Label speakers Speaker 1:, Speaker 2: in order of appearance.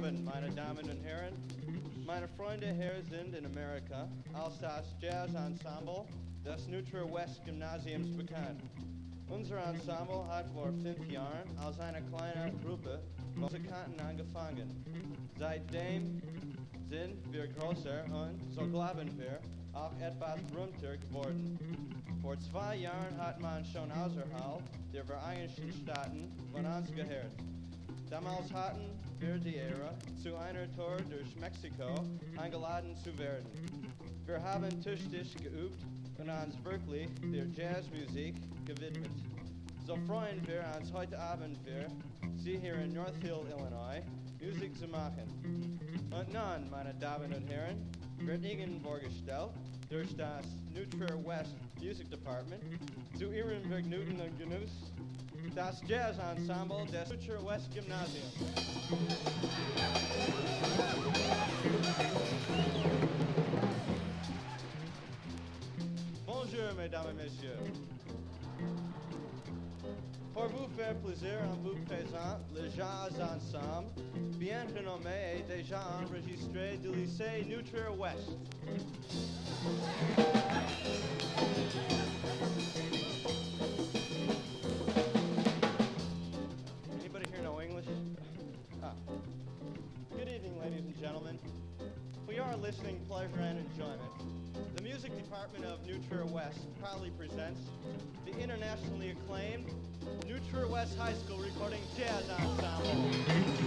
Speaker 1: Abend, meine Damen und Herren. Meine Freunde hier sind in Amerika als das Jazz-Ensemble des New Trier West Gymnasiums bekannt. Unser Ensemble hat vor fünf Jahren als eine kleine Gruppe Musikanten angefangen. Seitdem sind wir größer und so glauben wir auch etwas berühmter geworden. Vor zwei Jahren hat man schon außerhalb der Vereinigten Staaten von uns gehört. Damals hatten wir die Ehre, zu einer Tour durch Mexiko eingeladen zu werden. Wir haben tüchtig geübt und uns wirklich der Jazzmusik gewidmet. So freuen wir uns heute Abend für Sie hier in Northfield, Illinois, Musik zu machen. Und nun, meine Damen und Herren, wird Ihnen vorgestellt durch das New Trier West Music Department zu Ihrem Vergnügen und Genuss das Jazz Ensemble des New Trier West Gymnasium. Bonjour, mesdames et messieurs. Pour vous faire plaisir, on vous présente le Jazz Ensemble, bien renommé et déjà enregistré du lycée New Trier West. Listening pleasure and enjoyment, the music department of New Trier West proudly presents the internationally acclaimed New Trier West High School Recording Jazz Ensemble.